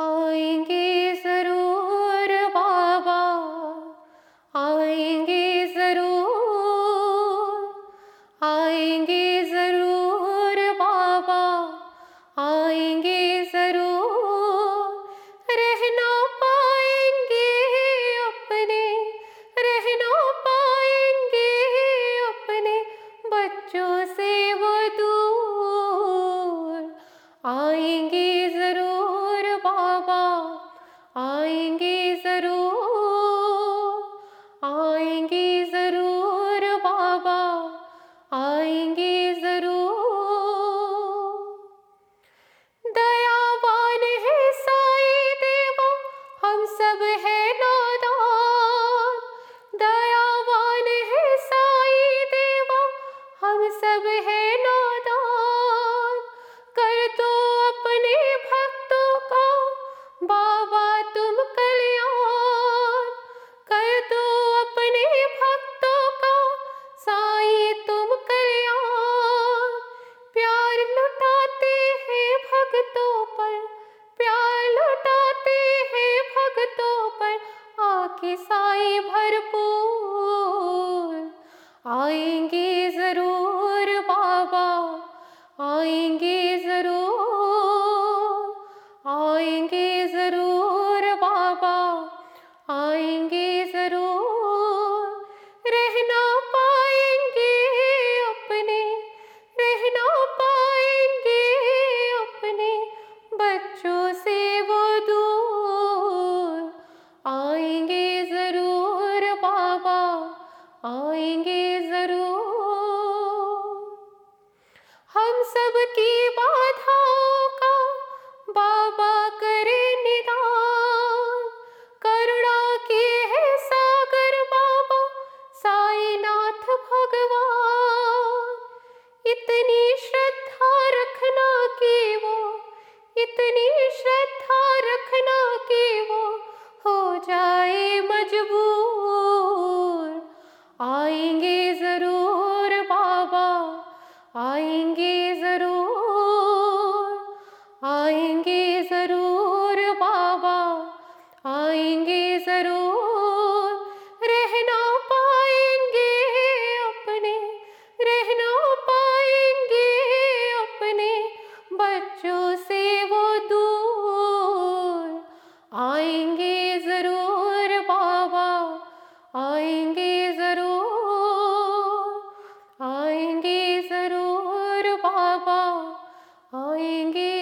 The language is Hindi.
आएँगे ज़रूर बाबा, आएँगे ज़रूर आएँगे ज़रूर बाबा, आएँगे ज़रूर। रहना पाएँगे अपने, रहना पाएँगे अपने, बच्चों से वो दूर। आएँगे आएँगे ज़रूर आएँगे ज़रूर बाबा, आएँगे ज़रूर। दयावान है साई देवा, हम सब है नादान। दयावान है साई देवा, हम सब है नादान। भक्तों पर प्यार लुटाते हैं भक्तों पर। आके साई भरपूर। आएँगे ज़रूर बाबा आएँगे आएँगे ज़रूर। हम सब की बाधाओं का बाबा करे निदान। करुणा के है सागर बाबा, साईनाथ भगवान। इतनी श्रद्धा रखना कि वो इतनी श्रद्धा रखना कि वो आएँगे ज़रूर आएँगे ज़रूर बाबा, आएँगे ज़रूर। रहना पाएँगे अपने, रहना पाएँगे अपने, बच्चों से वो दूर बाबा आएँगे